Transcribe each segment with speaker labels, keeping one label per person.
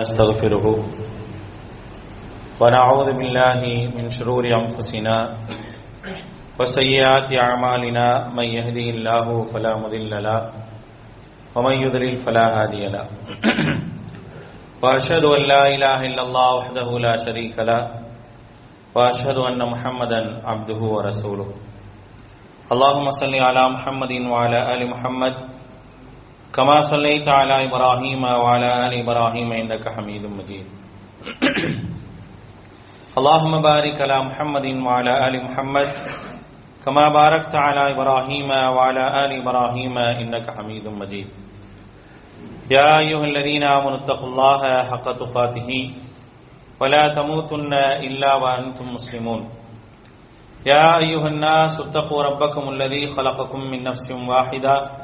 Speaker 1: نستغفره ونعوذ بالله من شرور أنفسنا وسيئات أعمالنا من يهده الله فلا مضل له ومن يضلل فلا هادي له وأشهد أن لا إله إلا الله وحده لا شريك له وأشهد أن محمدا عبده ورسوله اللهم صل على محمد وعلى آل محمد كما صليت على إبراهيم وعلى آل إبراهيم إنك حميد مجيد. اللهم بارك على محمد وعلى آل محمد كما باركت على إبراهيم وعلى آل إبراهيم إنك حميد مجيد. يا أيها الذين آمنوا اتقوا الله حق تقاته ولا تموتن إلا وأنتم مسلمون. يا أيها الناس اتقوا ربكم الذي خلقكم من نفس واحدة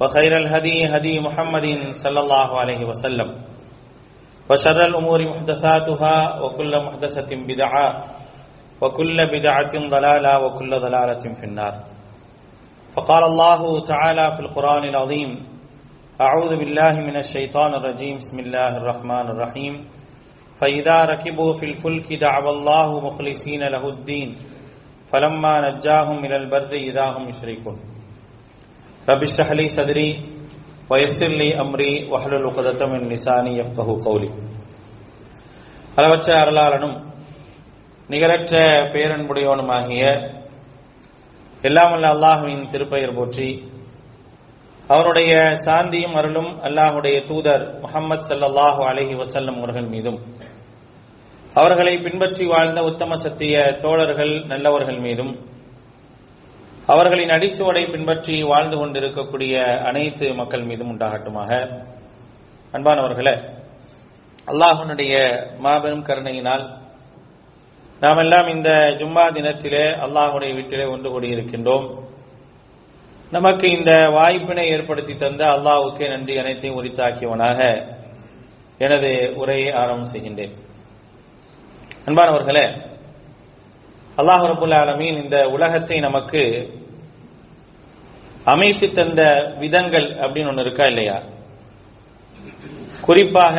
Speaker 1: وخير الهدي هدي محمد صلى الله عليه وسلم. وشر الأمور محدثاتها وكل محدثة بدعة وكل بدعة ضلالة وكل ضلالة في النار. فقال الله تعالى في القرآن العظيم أعوذ بالله من الشيطان الرجيم بسم الله الرحمن الرحيم. فإذا ركبوا في الفلك دعوا الله مخلصين له الدين فلما نجاهم إلى البر إذا هم يشركون. رب اشرح لي صدري ويسر لي امري واحلل عقدة من لساني يفقهوا قولي அளவற்ற அருளாளனும் நிகரற்ற பேரன்புடையவனுமாகிய எல்லாமல்ல அல்லாஹுவின் திருப்பெயர் போற்றி அவருடைய சாந்தியும் அருளும் அல்லாஹுடைய தூதர் முகமது சல்லாஹூ அலஹி வசல்லம் அவர்கள் மீதும் அவர்களை பின்பற்றி வாழ்ந்த உத்தம சத்திய தோழர்கள் நல்லவர்கள் மீதும் அவர்களின் அடிச்சுவடை பின்பற்றி வாழ்ந்து கொண்டிருக்கக்கூடிய அனைத்து மக்கள் மீதும் உண்டாகட்டுமாக. அன்பானவர்களே அல்லாஹனுடைய மாபெரும் கருணையினால் நாம் எல்லாம் இந்த ஜும்மா தினத்திலே அல்லாஹுடைய வீட்டிலே ஒன்று கூடியிருக்கின்றோம். நமக்கு இந்த வாய்ப்பினை ஏற்படுத்தி தந்த அல்லாஹுக்கே நன்றி அனைத்தையும் உரித்தாக்கியவனாக எனது உரையை ஆரம்பம் செய்கின்றேன். அன்பானவர்களே அல்லாஹ் ரபுல் ஆலமீன் இந்த உலகத்தை நமக்கு அமைத்து தந்த விதங்கள் அப்படின்னு ஒன்று இருக்கா இல்லையா? குறிப்பாக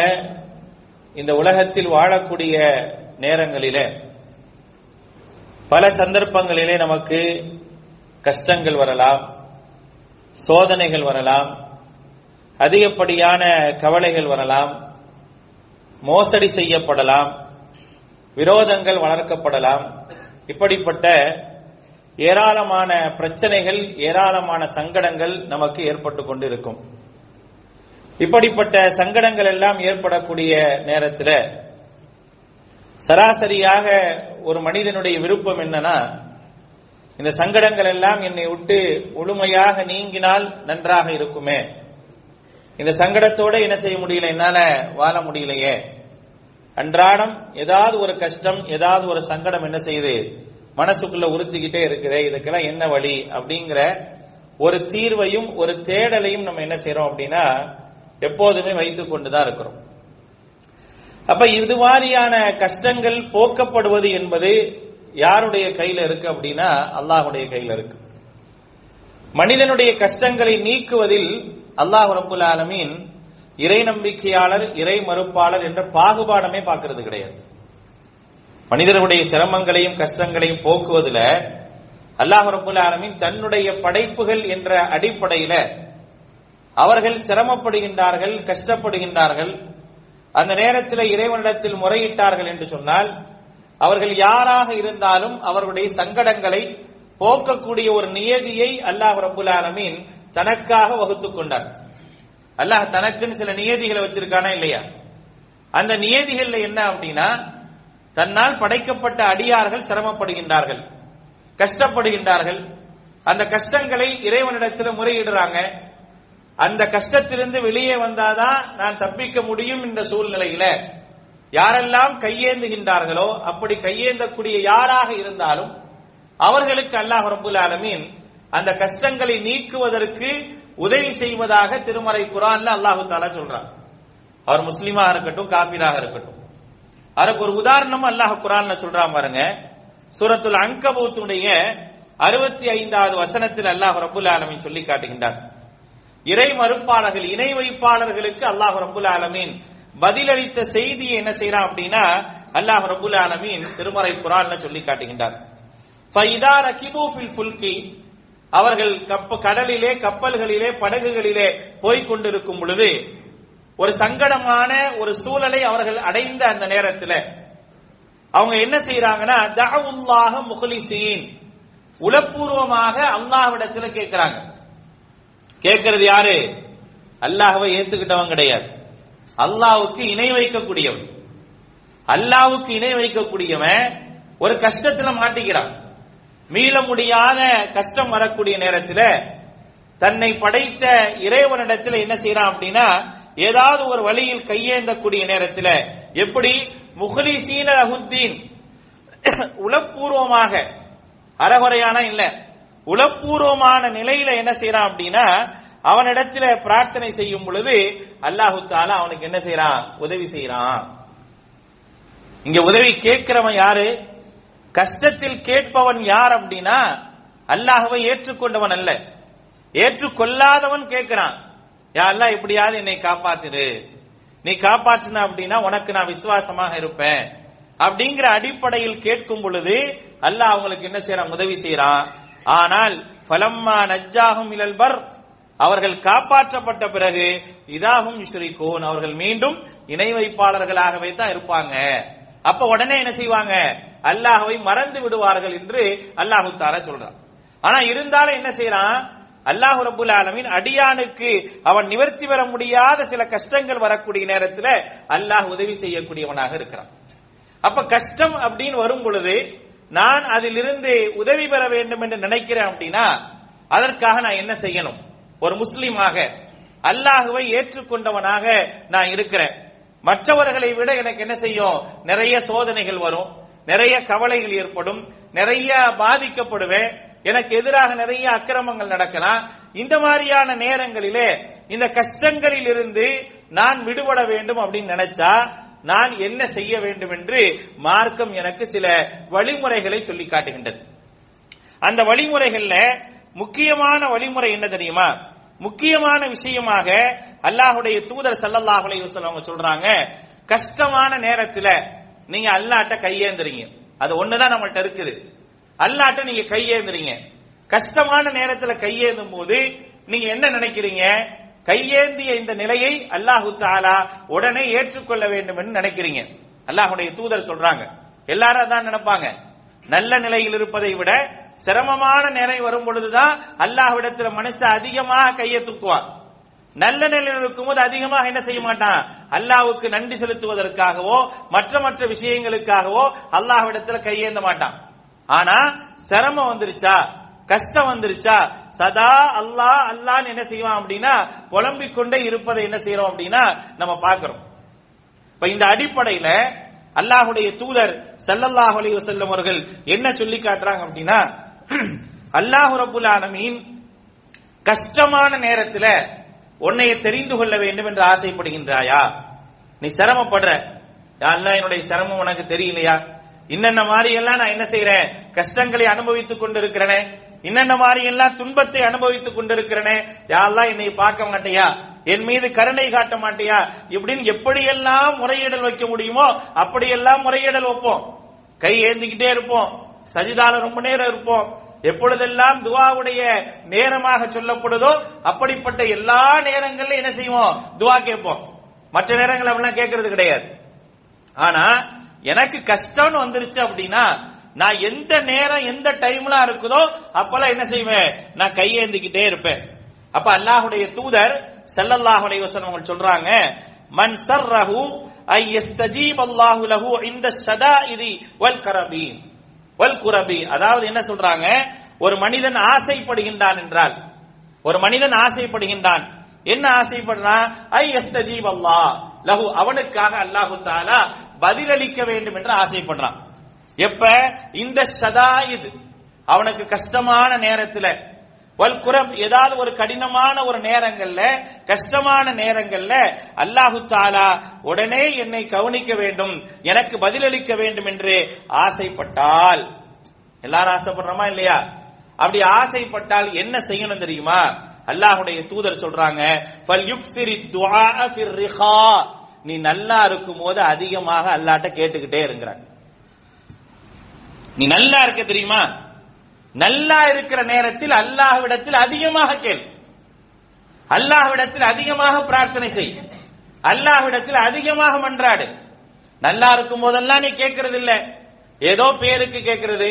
Speaker 1: இந்த உலகத்தில் வாழக்கூடிய நேரங்களிலே பல சந்தர்ப்பங்களிலே நமக்கு கஷ்டங்கள் வரலாம் சோதனைகள் வரலாம் அதிகப்படியான கவலைகள் வரலாம் மோசடி செய்யப்படலாம் விரோதங்கள் வளர்க்கப்படலாம் இப்படிப்பட்ட ஏராளமான பிரச்சனைகள் ஏராளமான சங்கடங்கள் நமக்கு ஏற்பட்டு கொண்டு இருக்கும் இப்படிப்பட்ட சங்கடங்கள் எல்லாம் ஏற்படக்கூடிய நேரத்தில் சராசரியாக ஒரு மனிதனுடைய விருப்பம் என்னன்னா இந்த சங்கடங்கள் எல்லாம் என்னை விட்டு முழுமையாக நீங்கினால் நன்றாக இருக்குமே. இந்த சங்கடத்தோட என்ன செய்ய முடியல? என்னால வாழ முடியலையே. அன்றாடம் ஏதாவது ஒரு கஷ்டம் ஏதாவது ஒரு சங்கடம் என்ன செய்யுது மனசுக்குள்ள உறுத்திக்கிட்டே இருக்குது இதுக்கெல்லாம் என்ன வழி? அப்படிங்கிற ஒரு தீர்வையும் ஒரு தேடலையும் நம்ம என்ன செய்யறோம் அப்படின்னா எப்போதுமே வைத்துக் கொண்டுதான் இருக்கிறோம். அப்ப இது மாதிரியான கஷ்டங்கள் போக்கப்படுவது என்பது யாருடைய கையில இருக்கு அப்படின்னா அல்லாஹுடைய கையில இருக்கு. மனிதனுடைய கஷ்டங்களை நீக்குவதில் அல்லாஹ் ரபுல் ஆலமீன் இறை நம்பிக்கையாளர் இறை மறுப்பாளர் என்ற பாகுபாடமே பார்க்கறது கிடையாது. மனிதர்களுடைய சிரமங்களையும் கஷ்டங்களையும் போக்குவதில் அல்லாஹ் ரபுல் ஆலமின் தன்னுடைய படைப்புகள் என்ற அடிப்படையில அவர்கள் சிரமப்படுகின்றார்கள் கஷ்டப்படுகின்றார்கள். அந்த நேரத்தில் இறைவனிடத்தில் முறையிட்டார்கள் என்று சொன்னால் அவர்கள் யாராக இருந்தாலும் அவர்களுடைய சங்கடங்களை போக்கக்கூடிய ஒரு நியதியை அல்லாஹ் ரபுல் ஆலமின் தனக்காக வகுத்துக் கொண்டார். அல்லாஹ் தனக்குன்னு சில நியதிகளை வச்சிருக்கானா இல்லையா? அந்த நியதிகள்ல என்ன அப்படின்னா தன்னால் படைக்கப்பட்ட அடியார்கள் சிரமப்படுகின்றார்கள். கஷ்டப்படுகின்றார்கள். அந்த கஷ்டங்களை இறைவனிடத்தில் முறையிடுறாங்க. அந்த கஷ்டத்திலிருந்து வெளியே வந்தாதான் நான் தப்பிக்க முடியும் என்ற சூழ்நிலையில யாரெல்லாம் கையேந்துகின்றார்களோ அப்படி கையேந்தக்கூடிய யாராக இருந்தாலும் அவர்களுக்கு அல்லாஹ் ரபுல் ஆலமீன் அந்த கஷ்டங்களை நீக்குவதற்கு உதவி செய்வதாக திருமறை குரான்ல அல்லாஹு தாலா சொல்றான். அவர் முஸ்லீமாக இருக்கட்டும் காபீராக இருக்கட்டும். அதுக்கு ஒரு உதாரணம் அல்லாஹ் குரான்ல சொல்றான் பாருங்க. சூரத்துல் அங்கபூத்துடைய அறுபத்தி ஐந்தாவது வசனத்தில் அல்லாஹ் ரபுல் ஆலமின் சொல்லி காட்டுகின்றார். இறை மறுப்பாளர்கள் இணை வைப்பாளர்களுக்கு அல்லாஹ் ரபுல் ஆலமீன் பதிலளித்த செய்தியை என்ன செய்யறான் அப்படின்னா அல்லாஹ் ரபுல் ஆலமின் திருமறை குரான்ல சொல்லி காட்டுகின்றார். ஃபைதா ரகிபு ஃபில் ஃபுல்கி. அவர்கள் கப்ப கடலிலே கப்பல்களிலே படகுகளிலே போய்க் கொண்டிருக்கும் பொழுது ஒரு சங்கடமான ஒரு சூழலை அவர்கள் அடைந்த அந்த நேரத்தில். அவங்க என்ன செய்யறாங்கன்னா தஅவுல்லாஹ முகலிசீன் உளப்பூர்வமாக அல்லாஹ்விடத்துல கேட்கிறாங்க கேட்கறது யாரு? அல்லாஹவை ஏத்துக்கிட்டவன் கிடையாது. அல்லாவுக்கு இணை வைக்கக்கூடியவன். அல்லாவுக்கு இணை வைக்கக்கூடியவன் ஒரு கஷ்டத்துல மாட்டிக்கிறான். மீள முடியாத கஷ்டம் வரக்கூடிய நேரத்தில் தன்னை படைத்த இறைவனிடத்தில் என்ன செய்யறான் அப்படின்னா ஏதாவது ஒரு வழியில் கையேந்தக்கூடிய நேரத்தில் எப்படி? முஹ்லிசீன அஹுத்தீன். உளப்பூர்வமாக. அறகுறையான இல்ல. உளப்பூர்வமான நிலையில என்ன செய்யறான் அப்படின்னா அவனிடத்துல பிரார்த்தனை செய்யும் பொழுது அல்லாஹு தாலா அவனுக்கு என்ன செய்யறான் உதவி செய்யறான் இங்க உதவி கேட்கிறவன் யாரு? கஷ்டத்தில் கேட்பவன் யார் அப்படின்னா அல்லாஹவை ஏற்றுக்கொண்டவன் அல்ல. ஏற்றுக்கொள்ளாதவன் கேட்கிறான். யா அல்லாஹ் எப்படியாவது என்னை காப்பாத்திடு. நீ காப்பாற்றின அப்படின்னா உனக்கு நான் விசுவாசமாக இருப்பேன். அப்படிங்கிற அடிப்படையில் கேட்கும் பொழுது அல்லாஹ் அவங்களுக்கு என்ன செய்யறான் உதவி செய்யறான் ஆனால் ஃபலம்மா நஜ்ஜாகும் இழல்பர் அவர்கள் காப்பாற்றப்பட்ட பிறகு இதாகும் யுஷ்ரிகூன். அவர்கள் மீண்டும் இணை வைப்பாளர்களாகவே தான் இருப்பாங்க. அப்ப உடனே என்ன செய்வாங்க? அல்லாஹவை மறந்து விடுவார்கள் என்று அல்லாஹு தாரா சொல்றான். ஆனா இருந்தாலும் என்ன செய்யறான் அல்லாஹு ரபுல் ஆலமின் அடியானுக்கு அவன் நிவர்த்தி பெற முடியாத சில கஷ்டங்கள் வரக்கூடிய நேரத்தில் அல்லாஹ் உதவி செய்யக்கூடியவனாக இருக்கிறான். அப்ப கஷ்டம் அப்படின்னு வரும் பொழுது நான் அதிலிருந்து உதவி பெற வேண்டும் என்று நினைக்கிறேன் அப்படின்னா அதற்காக நான் என்ன செய்யணும்? ஒரு முஸ்லீமாக அல்லாஹுவை ஏற்றுக்கொண்டவனாக நான் இருக்கிறேன். மற்றவர்களை விட எனக்கு என்ன செய்யும்? நிறைய சோதனைகள் வரும் நிறைய கவலைகள் ஏற்படும் நிறைய பாதிக்கப்படுவேன். எனக்கு எதிராக நிறைய அக்கிரமங்கள் நடக்கலாம். இந்த மாதிரியான நேரங்களிலே இந்த கஷ்டங்களில் இருந்து நான் விடுபட வேண்டும் அப்படின்னு நினைச்சா நான் என்ன செய்ய வேண்டும் என்று மார்க்கம் எனக்கு சில வழிமுறைகளை சொல்லி காட்டுகின்றது. அந்த வழிமுறைகள்ல முக்கியமான வழிமுறை என்ன தெரியுமா? முக்கியமான விஷயமாக அல்லாஹுடைய தூதர் சல்லல்லாஹு அவங்க சொல்றாங்க கஷ்டமான நேரத்துல நீங்க அல்லாட்ட கையேந்துறீங்க. அது ஒண்ணுதான் நம்மள்ட்ட இருக்குது. அல்லாட்ட நீங்க கையேந்துறீங்க. கஷ்டமான நேரத்துல கையேந்தும் போது நீங்க என்ன நினைக்கிறீங்க? கையேந்திய இந்த நிலையை அல்லாஹு தாலா உடனே ஏற்றுக்கொள்ள வேண்டும் என்று நினைக்கிறீங்க. அல்லாஹுடைய தூதர் சொல்றாங்க. எல்லாரும் அதான் நினைப்பாங்க. நல்ல நிலையில் இருப்பதை விட சிரமமான நிலை வரும் பொழுதுதான் அல்லாஹ்விடத்துல மனசு அதிகமாக கையை தூக்குவான். நல்ல நிலையில் இருக்கும்போது அதிகமாக என்ன செய்ய மாட்டான்? அல்லாஹ்வுக்கு நன்றி செலுத்துவதற்காகவோ மற்ற மற்ற விஷயங்களுக்காகவோ அல்லாஹ்விடத்துல கையேந்த மாட்டான். ஆனா சிரமம் வந்துருச்சா? கஷ்டம் வந்துருச்சா? சதா அல்லாஹ் அல்லாஹ் என்ன செய்வான் அப்படின்னா புலம்பிக் கொண்டே இருப்பதை என்ன செய்யறோம் அப்படின்னா நம்ம பாக்குறோம் இப்ப இந்த அடிப்படையில அல்லாஹுடைய தூதர் சல்லல்லாஹ் அலி வசல்லம் அவர்கள் என்ன சொல்லி காட்டுறாங்க அப்படின்னா அல்லாஹு ரப்புல் ஆலமீன் கஷ்டமான நேரத்துல உன்னைய தெரிந்து கொள்ள வேண்டும் என்று ஆசைப்படுகின்றாயா? நீ சிரமப்படுற. யாருன்னா என்னுடைய சிரமம் உனக்கு தெரியலையா? இன்னென்ன மாதிரி எல்லாம் நான் என்ன செய்யறேன் கஷ்டங்களை அனுபவித்துக் கொண்டிருக்கிறேனே. இன்னென்ன மாதிரி எல்லாம் துன்பத்தை அனுபவித்துக் கொண்டிருக்கிறேனே. யாரெல்லாம் என்னை பார்க்க மாட்டியா? என் மீது கருணை காட்ட மாட்டியா? இப்படின்னு எப்படியெல்லாம் முறையீடல் வைக்க முடியுமோ அப்படியெல்லாம் முறையீடல் வைப்போம். கை ஏந்திக்கிட்டே இருப்போம். சஜிதால ரொம்ப நேரம் இருப்போம். எப்பொழுதெல்லாம் துவாவுடைய நேரமாக சொல்லப்படுதோ அப்படிப்பட்ட எல்லா நேரங்கள்ல என்ன செய்வோம்? துவா கேட்போம். மற்ற நேரங்கள் அப்படிலாம் கேட்கறது கிடையாது. ஆனா எனக்கு கஷ்டம்னு வந்துருச்சு அப்படின்னா நான் எந்த நேரம் எந்த டைம்ல இருக்குதோ அப்பெல்லாம் என்ன செய்வேன்? நான் கையேந்திக்கிட்டே இருப்பேன். அப்ப அல்லாஹுடைய தூதர் செல்லல்லாஹுடைய வசனம் அவங்க சொல்றாங்க மன் சர்ரஹு ஐ எஸ்தஜீப் அல்லாஹு லஹு இந்த ஷதாஇதி வல் கரபி வல் குரபி. அதாவது என்ன சொல்றாங்க? ஒரு மனிதன் ஆசைப்படுகின்றான் என்றால். ஒரு மனிதன் ஆசைப்படுகின்றான்.
Speaker 2: என்ன ஆசைப்படுறான்? ஐ எஸ்தஜீப் அல்லாஹ் லஹு. அவனுக்காக அல்லாஹு தாலா பதிலளிக்க வேண்டும் என்று ஆசைப்படுறான். எப்ப? இந்த ஷதாயித் அவனுக்கு கஷ்டமான நேரத்துல வல்குரம் ஏதாவது ஒரு கடினமான ஒரு நேரங்கள்ல கஷ்டமான நேரங்கள்ல அல்லாஹு தாலா உடனே என்னை கவனிக்க வேண்டும் எனக்கு பதிலளிக்க வேண்டும் என்று ஆசைப்பட்டால். எல்லாரும் ஆசைப்படுறோமா இல்லையா? அப்படி ஆசைப்பட்டால் என்ன செய்யணும் தெரியுமா? அல்லாஹுடைய தூதர் சொல்றாங்க நீ நல்லா இருக்கும் போது அதிகமாக அல்லாட்ட கேட்டுக்கிட்டே இருக்கிறாங்க நீ நல்லா இருக்க தெரியுமா? நல்லா இருக்கிற நேரத்தில் அல்லாஹ்விடத்தில் அதிகமாக கேள். அல்லாஹ்விடத்தில் அதிகமாக பிரார்த்தனை செய். அல்லாஹ்விடத்தில் அதிகமாக மன்றாடு. நல்லா இருக்கும் போதெல்லாம் நீ கேட்கறது இல்ல ஏதோ பேருக்கு கேட்கறது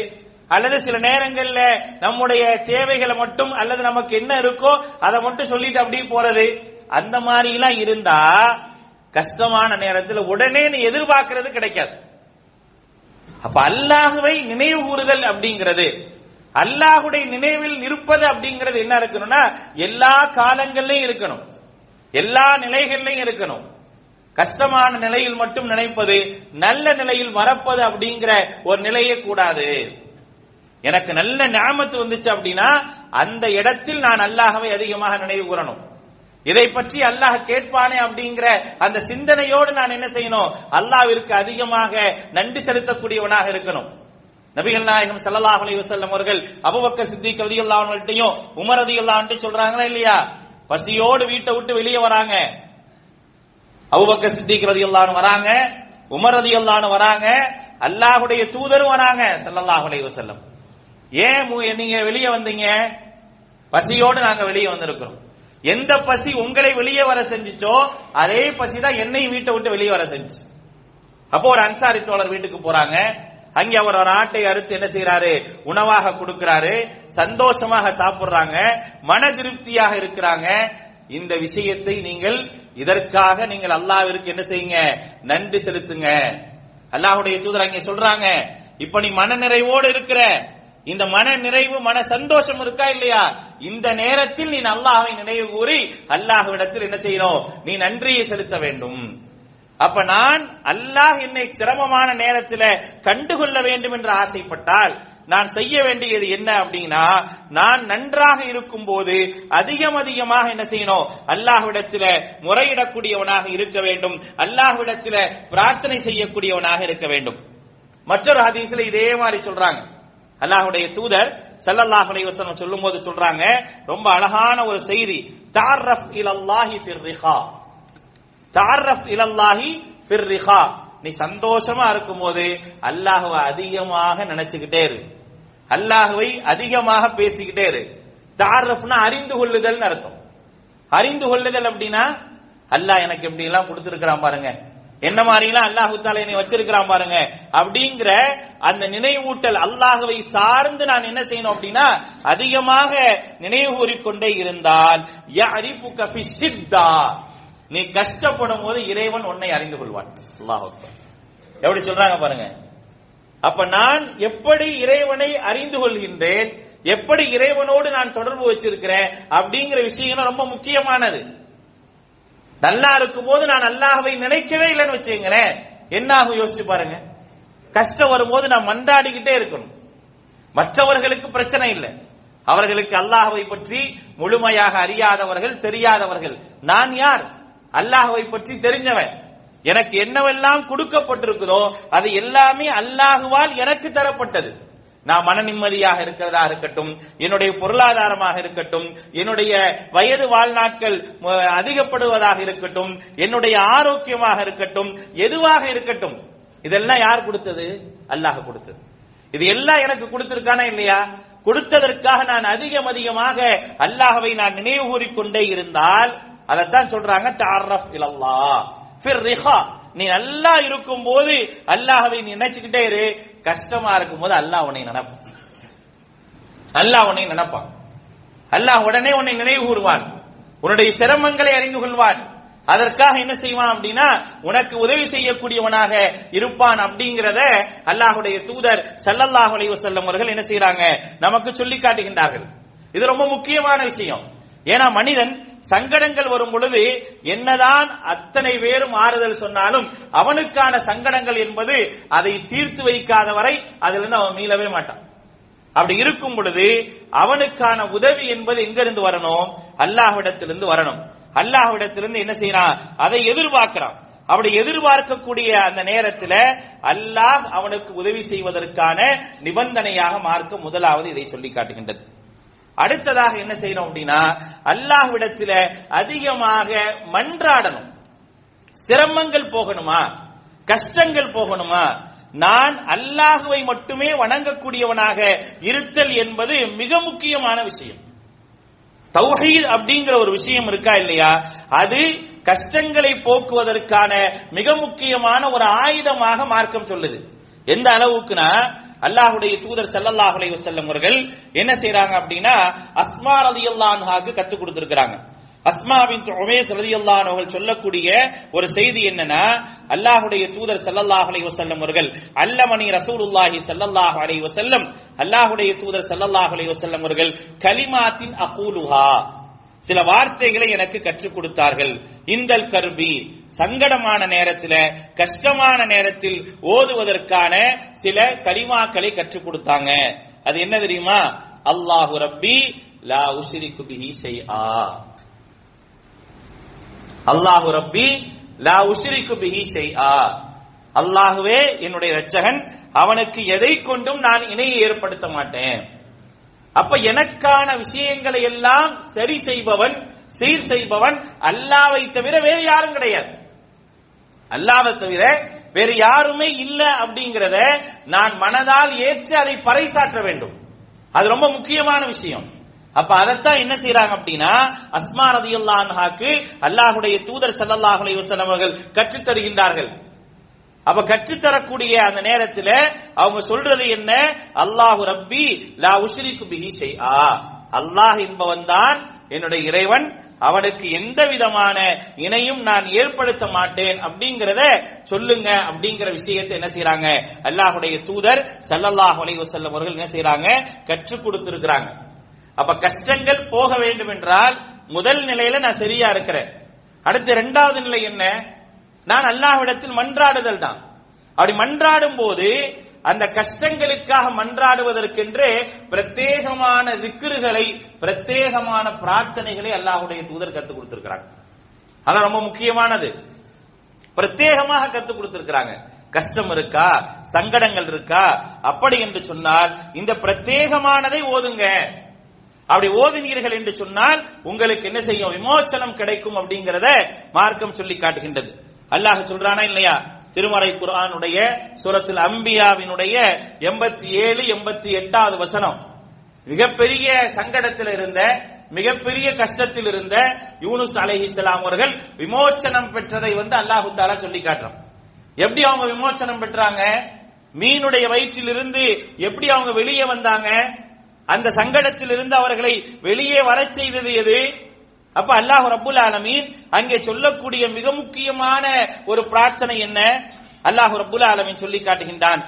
Speaker 2: அல்லது சில நேரங்கள்ல நம்முடைய தேவைகளை மட்டும் அல்லது நமக்கு என்ன இருக்கோ அதை மட்டும் சொல்லிட்டு அப்படியே போறது. அந்த மாதிரி எல்லாம் இருந்தா கஷ்டமான நேரத்தில் உடனே நீ எதிர்பார்க்கிறது கிடைக்காது. அப்ப அல்லாஹுவை நினைவு கூறுதல் அப்படிங்கிறது அல்லாஹுடைய நினைவில் இருப்பது அப்படிங்கிறது என்ன இருக்கணும்னா எல்லா காலங்கள்லயும் இருக்கணும். எல்லா நிலைகள்லயும் இருக்கணும். கஷ்டமான நிலையில் மட்டும் நினைப்பது நல்ல நிலையில் மறப்பது அப்படிங்கிற ஒரு நிலையே கூடாது. எனக்கு நல்ல ஞாபகத்து வந்துச்சு அப்படின்னா அந்த இடத்தில் நான் அல்லாஹவை அதிகமாக நினைவு கூறணும். இதை பற்றி அல்லாஹ் கேட்பானே அப்படிங்கிற அந்த சிந்தனையோடு நான் என்ன செய்யணும்? அல்லாவிற்கு அதிகமாக நன்றி செலுத்தக்கூடியவனாக இருக்கணும். நபிகள் நாயகம் ஸல்லல்லாஹு அலி வசல்லம் அவர்கள் அபூபக்கர் சித்திக் ரலியல்லாஹு அன்ஹுட்டையும் உமர் ரலியல்லாஹு அன்ஹு சொல்றாங்களா இல்லையா? பசியோடு வீட்டை விட்டு வெளியே வராங்க. அபூபக்கர் சித்திக் ரலியல்லாஹு அல்லான்னு வராங்க. உமர் ரலியல்லாஹு வராங்க. அல்லாஹுடைய தூதரும் வராங்க ஸல்லல்லாஹு அலி வசல்லம் ஏன் மு- நீங்க வெளியே வந்தீங்க? பசியோடு நாங்க வெளியே வந்திருக்கிறோம். எந்த பசி உங்களை வெளியே வர செஞ்சுச்சோ அதே பசி தான் என்னை வீட்டை விட்டு வெளியே வர செஞ்சு அப்போ ஒரு அன்சாரி தோழர் வீட்டுக்கு போறாங்க. அங்க அவர் ஒரு ஆட்டை அறுத்து என்ன செய்யறாரு உணவாக கொடுக்கிறாரு. சந்தோஷமாக சாப்பிடுறாங்க. மன திருப்தியாக இருக்கிறாங்க. இந்த விஷயத்தை நீங்கள் இதற்காக நீங்கள் அல்லாவிற்கு என்ன செய்யுங்க? நன்றி செலுத்துங்க. அல்லாஹுடைய தூதர் அங்கே சொல்றாங்க இப்ப நீ மன நிறைவோடு இருக்கிற. இந்த மன நிறைவு மன சந்தோஷம் இருக்கா இல்லையா? இந்த நேரத்தில் நீ அல்லாஹை நினைவு கூறி அல்லாஹ்விடத்தில் என்ன செய்யணும்? நீ நன்றியை செலுத்த வேண்டும். அப்ப நான் அல்லாஹ் என்னை சிரமமான நேரத்தில் கண்டுகொள்ள வேண்டும் என்று ஆசைப்பட்டால் நான் செய்ய வேண்டியது என்ன அப்படின்னா நான் நன்றாக இருக்கும் போது அதிகம் அதிகமாக என்ன செய்யணும்? அல்லாஹ்விடத்தில முறையிடக்கூடியவனாக இருக்க வேண்டும். அல்லாஹ்விடத்தில பிரார்த்தனை செய்யக்கூடியவனாக இருக்க வேண்டும். மற்றொரு ஹதீஸ்ல இதே மாதிரி சொல்றாங்க. அல்லாஹுடைய தூதர் சல்லல்லாஹுடைய வசனம் சொல்லும் சொல்லும்போது சொல்றாங்க ரொம்ப அழகான ஒரு செய்தி. தாரஃப் இலல்லாஹி ஃபிர்ரிஹா தாரஃப் இலல்லாஹி ஃபிர்ரிஹா நீ சந்தோஷமா இருக்கும்போது அல்லாஹுவை அதிகமாக நினைச்சுக்கிட்டே இரு. அல்லாஹுவை அதிகமாக பேசிக்கிட்டே இரு. தாரஃப்னா அறிந்து கொள்ளுதல்னு அர்த்தம். அறிந்து கொள்ளுதல் அப்படின்னா அல்லாஹ் எனக்கு இப்படி எல்லாம் கொடுத்துருக்கிறான் பாருங்க. என்ன மாதிரிலாம் அல்லாஹு தாலா என்னை வச்சிருக்கிறான் பாருங்க. அப்படிங்கிற அந்த நினைவூட்டல் அல்லாஹுவை சார்ந்து நான் என்ன செய்யணும் அப்படின்னா அதிகமாக நினைவு கூறிக்கொண்டே இருந்தால் யஅரிஃபுக ஃபி சித்தா நீ கஷ்டப்படும் போது இறைவன் உன்னை அறிந்து கொள்வான். அல்லாஹ் எப்படி சொல்றாங்க பாருங்க. அப்ப நான் எப்படி இறைவனை அறிந்து கொள்கின்றேன் எப்படி இறைவனோடு நான் தொடர்பு வச்சிருக்கிறேன் அப்படிங்கிற விஷயம் ரொம்ப முக்கியமானது. நல்லா இருக்கும் போது நான் அல்லாஹவை நினைக்கவே இல்லைன்னு வச்சுங்களேன் என்ன ஆகும் யோசிச்சு பாருங்க. கஷ்டம் வரும்போது நான் மன்றாடிக்கிட்டே இருக்கணும். மற்றவர்களுக்கு பிரச்சனை இல்லை. அவர்களுக்கு அல்லாஹவை பற்றி முழுமையாக அறியாதவர்கள் தெரியாதவர்கள். நான் யார்? அல்லாஹவை பற்றி தெரிஞ்சவன். எனக்கு என்னவெல்லாம் கொடுக்கப்பட்டிருக்குதோ அது எல்லாமே அல்லாஹுவால் எனக்கு தரப்பட்டது. நான் மன நிம்மதியாக இருக்கிறதா இருக்கட்டும் என்னுடைய பொருளாதாரமாக இருக்கட்டும் என்னுடைய வயது வாழ்நாட்கள் அதிகப்படுவதாக இருக்கட்டும் என்னுடைய ஆரோக்கியமாக இருக்கட்டும் எதுவாக இருக்கட்டும் இதெல்லாம் யார் கொடுத்தது? அல்லாஹ் கொடுத்தது. இது எல்லாம் எனக்கு கொடுத்திருக்கானா இல்லையா? கொடுத்ததற்காக நான் அதிகம் அதிகமாக அல்லாஹவை நான் நினைவு கூறிக்கொண்டே இருந்தால் அதைத்தான் சொல்றாங்க நீ நல்லா இருக்கும் போது அல்லாஹவை நீ நினைச்சுக்கிட்டே இரு. கஷ்டமா இருக்கும் போது அல்லாஹ் உன்னை நினைப்பான். அல்லாஹ் உன்னை நினைப்பான். அல்லாஹ் உடனே உன்னை நினைவு கூறுவான். உன்னுடைய சிரமங்களை அறிந்து கொள்வான். அதற்காக என்ன செய்வான் அப்படின்னா உனக்கு உதவி செய்யக்கூடியவனாக இருப்பான் அப்படிங்கிறத அல்லாஹுடைய தூதர் சல்லல்லாஹ் அலைஹி வஸல்லம் அவர்கள் என்ன செய்யறாங்க நமக்கு சொல்லி காட்டுகின்றார்கள். இது ரொம்ப முக்கியமான விஷயம். ஏன்னா மனிதன் சங்கடங்கள் வரும் பொழுது என்னதான் அத்தனை பேரும் ஆறுதல் சொன்னாலும் அவனுக்கான சங்கடங்கள் என்பது அதை தீர்த்து வைக்காத வரை அதிலிருந்து அவன் மீளவே மாட்டான். அப்படி இருக்கும் பொழுது அவனுக்கான உதவி என்பது எங்கிருந்து வரணும்? அல்லாஹ்விடத்திலிருந்து வரணும். அல்லாஹ்விடத்திலிருந்து என்ன செய்யறான்? அதை எதிர்பார்க்கிறான். அப்படி எதிர்பார்க்கக்கூடிய அந்த நேரத்துல அல்லாஹ் அவனுக்கு உதவி செய்வதற்கான நிபந்தனையாக மார்க்க முதலாவது இதை சொல்லி காட்டுகின்றது. அடுத்ததாக என்ன செய்யணும் அப்படின்னா அல்லாஹ்விடத்துல அதிகமாக மன்றாடணும். சிரமங்கள் போகணுமா? கஷ்டங்கள் போகணுமா? நான் அல்லாஹுவை மட்டுமே வணங்கக்கூடியவனாக இருத்தல் என்பது மிக முக்கியமான விஷயம். தௌஹீத் அப்படிங்கிற ஒரு விஷயம் இருக்கா இல்லையா? அது கஷ்டங்களை போக்குவதற்கான மிக முக்கியமான ஒரு ஆயுதமாக மார்க்கம் சொல்லுது. எந்த அளவுக்குனா அல்லாஹுடைய தூதர் செல்லல்லாஹ் அலைஹி வஸல்லம் அவர்கள் என்ன செய்யறாங்க அப்படின்னா அஸ்மா ரதி அல்லான்ஹாக்கு கற்றுக் கொடுத்திருக்கிறாங்க. அஸ்மாவின் உமேத் ரதி அல்லான் அவர்கள் சொல்லக்கூடிய ஒரு செய்தி என்னன்னா அல்லாஹுடைய தூதர் செல்லல்லாஹ் அலைஹி வஸல்லம் அவர்கள் அல்லமணி ரசூலுல்லாஹி செல்லல்லாஹ் அலைஹி செல்லம் அல்லாஹுடைய தூதர் செல்லல்லாஹ் அலைஹி வஸல்லம் அவர்கள் கலிமாத்தின் அகூலுஹா. சில வார்த்தைகளை எனக்கு கற்றுக் கொடுத்தார்கள். இந்தல் கருவி சங்கடமான நேரத்தில் கஷ்டமான நேரத்தில் ஓதுவதற்கான சில கலிமாக்களை கற்றுக் கொடுத்தாங்க. அது என்ன தெரியுமா? அல்லாஹு ரப்பி லா உஷிரிக்கு பிஹி ஷைஆ. அல்லாஹு ரப்பி லா உஷிரிக்கு பிஹி ஷைஆ. அல்லாஹுவே என்னுடைய இரட்சகன் அவனுக்கு எதை கொண்டும் நான் இணையை ஏற்படுத்த மாட்டேன். அப்ப எனக்கான விஷயங்களை எல்லாம் சரி செய்பவன் சீர் செய்பவன் அல்லாவை தவிர வேறு யாரும் கிடையாது. அல்லாவை தவிர வேறு யாருமே இல்லை அப்படிங்கறத நான் மனதால் ஏற்று அதை பறைசாற்ற வேண்டும். அது ரொம்ப முக்கியமான விஷயம். அப்ப அதைத்தான் என்ன செய்யறாங்க அப்படின்னா அஸ்மா ரதியுல்லான்ஹாக்கு அல்லாஹுடைய தூதர் ஸல்லல்லாஹு அலைஹி அவர்கள் கற்றுத் தருகின்றார்கள் அப்ப கற்றுத்தரக்கூடிய அந்த நேரத்துல அவங்க சொல்றது என்ன? அல்லாஹு ரப்பி லா உஷ்ரிக்கு பிஹி செய்யா அல்லாஹ் என்பவன் தான் என்னுடைய இறைவன். அவனுக்கு எந்த விதமான இணையும் நான் ஏற்படுத்த மாட்டேன் அப்படிங்கறத சொல்லுங்க அப்படிங்கிற விஷயத்தை என்ன செய்யறாங்க அல்லாஹுடைய தூதர் ஸல்லல்லாஹு அலைஹி வஸல்லம் அவர்கள் என்ன செய்யறாங்க கற்றுக் கொடுத்திருக்கிறாங்க. அப்ப கஷ்டங்கள் போக வேண்டும் என்றால் முதல் நிலையில நான் சரியா இருக்கிறேன். அடுத்து இரண்டாவது நிலை என்ன? நான் அல்லாஹ்விடத்தில் மன்றாடுதல் தான். அப்படி மன்றாடும் போது அந்த கஷ்டங்களுக்காக மன்றாடுவதற்கென்றே பிரத்யேகமான திக்ருகளை பிரத்யேகமான பிரார்த்தனைகளை அல்லாஹ்வுடைய தூதர் கத்துக் கொடுத்திருக்கிறாங்க. அதான் ரொம்ப முக்கியமானது. பிரத்யேகமாக கத்துக் கொடுத்திருக்கிறாங்க. கஷ்டம் இருக்கா? சங்கடங்கள் இருக்கா? அப்படி என்று சொன்னால் இந்த பிரத்யேகமானதை ஓதுங்க. அப்படி ஓதினீர்கள் என்று சொன்னால் உங்களுக்கு என்ன செய்யும்? விமோச்சனம் கிடைக்கும் அப்படிங்கறத மார்க்கம் சொல்லி காட்டுகின்றது. அல்லாஹ் சொல்றானா இல்லையா? திருமறை குரானுடைய சுரத்தில் அம்பியாவினுடைய எண்பத்தி ஏழு எண்பத்தி எட்டாவது வசனம். மிகப்பெரிய சங்கடத்தில் இருந்த மிகப்பெரிய கஷ்டத்தில் இருந்த யூனுஸ் அலைஹிஸ்ஸலாம் அவர்கள் விமோச்சனம் பெற்றதை வந்து அல்லாஹு தாலா சொல்லி காட்டுறான். எப்படி அவங்க விமோச்சனம் பெற்றாங்க? மீனுடைய வயிற்றிலிருந்து எப்படி அவங்க வெளியே வந்தாங்க? அந்த சங்கடத்தில் இருந்து அவர்களை வெளியே வரச் செய்தது எது? அப்ப அல்லாஹ் ரபுல் ஆலமீன் அங்கே சொல்லக்கூடிய மிக முக்கியமான ஒரு பிரார்த்தனை என்ன? அல்லாஹ் ரபுல் ஆலமீன் சொல்லி காட்டுகின்றான்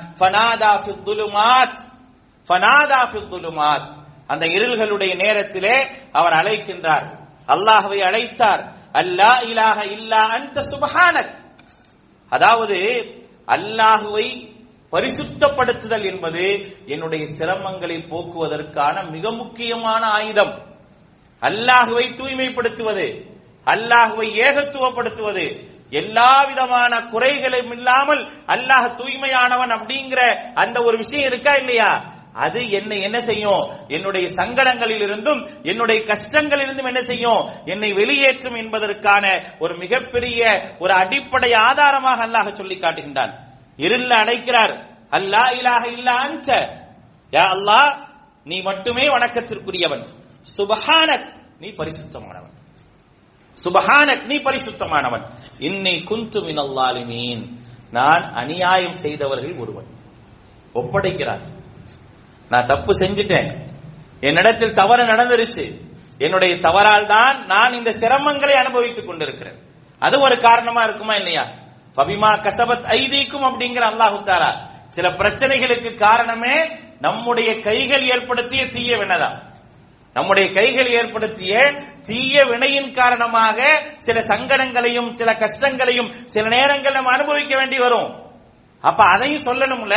Speaker 2: அந்த இருள்களுடைய நேரத்திலே அவர் அழைக்கின்றார். அல்லாஹவை அழைத்தார் அல்லா இலாக இல்லா அந்த சுபஹானக். அதாவது அல்லாஹுவை பரிசுத்தப்படுத்துதல் என்பது என்னுடைய சிரமங்களை போக்குவதற்கான மிக முக்கியமான ஆயுதம். அல்லாஹுவை தூய்மைப்படுத்துவது அல்லாஹுவை ஏகத்துவப்படுத்துவது எல்லா விதமான குறைகளும் இல்லாமல் அல்லாஹ் தூய்மையானவன் அப்படிங்கிற அந்த ஒரு விஷயம் இருக்கா இல்லையா? அது என்னை என்ன செய்யும்? என்னுடைய சங்கடங்களில் இருந்தும் என்னுடைய கஷ்டங்களில் இருந்தும் என்ன செய்யும்? என்னை வெளியேற்றும் என்பதற்கான ஒரு மிகப்பெரிய ஒரு அடிப்படை ஆதாரமாக அல்லாஹ் சொல்லி காட்டுகின்றான். இருள அடைக்கிறார். அல்லா இலாஹ இல்லா அன்ச யா அல்லாஹ் நீ மட்டுமே வணக்கத்திற்குரியவன். சுபஹானக் நீ பரிசுத்தமானவன். சுபஹானக் நீ பரிசுத்தமானவன். இன்னை குந்து மினல்லாலிமீன். நான் அநியாயம் செய்தவர்கள் ஒருவன். ஒப்படைக்கிறார். நான் தப்பு செஞ்சிட்டேன். என்னிடத்தில் தவறு நடந்துருச்சு. என்னுடைய தவறால் தான் நான் இந்த சிரமங்களை அனுபவித்துக் கொண்டிருக்கிறேன். அது ஒரு காரணமா இருக்குமா இல்லையா? பபிமா கசபத் ஐதீக்கும் அப்படிங்கிற அல்லாஹு தாரா சில பிரச்சனைகளுக்கு காரணமே நம்முடைய கைகள் ஏற்படுத்திய தீய வினதான். நம்முடைய கைகள் ஏற்படுத்திய தீய வினையின் காரணமாக சில சங்கடங்களையும் சில கஷ்டங்களையும் சில நேரங்கள் நம்ம அனுபவிக்க வேண்டி வரும். அப்ப அதையும் சொல்லணும்ல?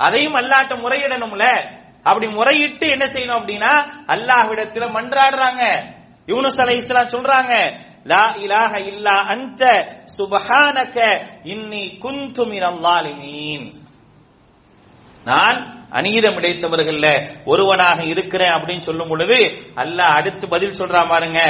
Speaker 2: அதையும் அல்லாட்ட முறையிடணும்ல? அப்படி முறையிட்டு என்ன செய்யணும் அப்படின்னா அல்லாஹ்விடத்துல மன்றாடுறாங்க. யூனுஸ் அலை இஸ்லாம் சொல்றாங்க லா இலாஹ இல்லா அன்ட சுபஹானக இன்னி குந்து மினல் நான் அநீதம் இடைத்தவர்கள்ல ஒருவனாக இருக்கிறேன் அப்படின்னு சொல்லும் பொழுது அல்லாஹ் அடுத்து பதில் சொல்றான் பாருங்க.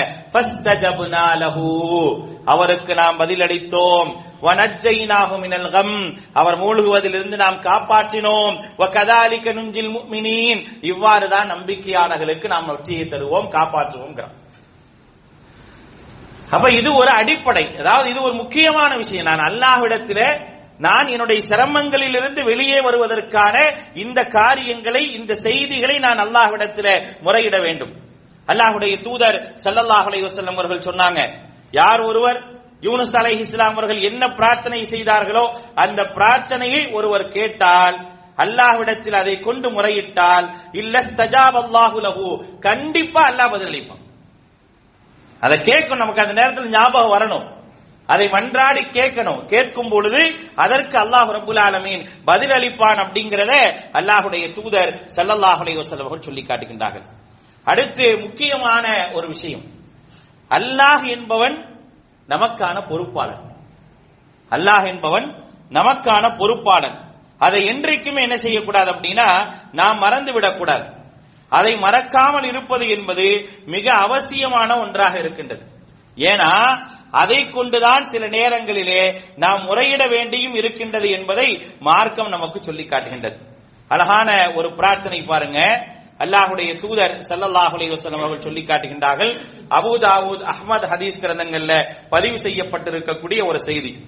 Speaker 2: அவருக்கு நாம் பதில் அளித்தோம் வனஜ்ஜைனாஹு அவர் மூழ்குவதிலிருந்து நாம் காப்பாற்றினோம். வகதாலிக நுஞ்சில் முஃமினீன் இவ்வாறு தான் நம்பிக்கையாளர்களுக்கு நாம் வெற்றியை தருவோம் காப்பாற்றுவோம் அப்ப இது ஒரு அடிப்படை. அதாவது இது ஒரு முக்கியமான விஷயம். நான் அல்லாஹ்விடத்திலே நான் என்னுடைய சிரமங்களிலிருந்து வெளியே வருவதற்கான இந்த காரியங்களை இந்த செய்திகளை நான் அல்லாஹ்விடத்தில் முறையிட வேண்டும். அல்லாஹுடைய தூதர் சல்லல்லாஹுலே வசல்லம் அவர்கள் சொன்னாங்க யார் ஒருவர் யூனுஸ் அலை இஸ்லாம் அவர்கள் என்ன பிரார்த்தனை செய்தார்களோ அந்த பிரார்த்தனையை ஒருவர் கேட்டால் அல்லாஹ்விடத்தில் அதை கொண்டு முறையிட்டால் இல்ல ஸ்தஜாப் அல்லாஹு லஹு கண்டிப்பா அல்லாஹ் பதிலளிப்பான். அதை கேட்கும் நமக்கு அந்த நேரத்தில் ஞாபகம் வரணும். அதை மன்றாடி கேட்கணும். கேட்கும் பொழுது அதற்கு அல்லாஹ் ரபுல் ஆலமீன் பதில் அளிப்பான் அப்படிங்கிறத அல்லாஹுடைய தூதர் சல்லல்லாஹுடைய அலைஹி சொல்லி காட்டுகின்றார்கள். அடுத்து முக்கியமான ஒரு விஷயம். அல்லாஹ் என்பவன் நமக்கான பொறுப்பாளன். அல்லாஹ் என்பவன் நமக்கான பொறுப்பாளன். அதை என்றைக்குமே என்ன செய்யக்கூடாது அப்படின்னா நாம் மறந்து விடக்கூடாது. அதை மறக்காமல் இருப்பது என்பது மிக அவசியமான ஒன்றாக இருக்கின்றது. ஏன்னா அதை கொண்டுதான் சில நேரங்களிலே நாம் முறையிட வேண்டியும் இருக்கின்றது என்பதை மார்க்கம் நமக்கு சொல்லி காட்டுகின்றது. அழகான ஒரு பிரார்த்தனை பாருங்க. அல்லாஹுடைய தூதர் ஸல்லல்லாஹு வசலம் அவர்கள் சொல்லி காட்டுகின்றார்கள் அபூ தாவூத் அஹ்மத் ஹதீஸ் கிரந்தங்கள்ல பதிவு செய்யப்பட்டிருக்கக்கூடிய ஒரு செய்தி.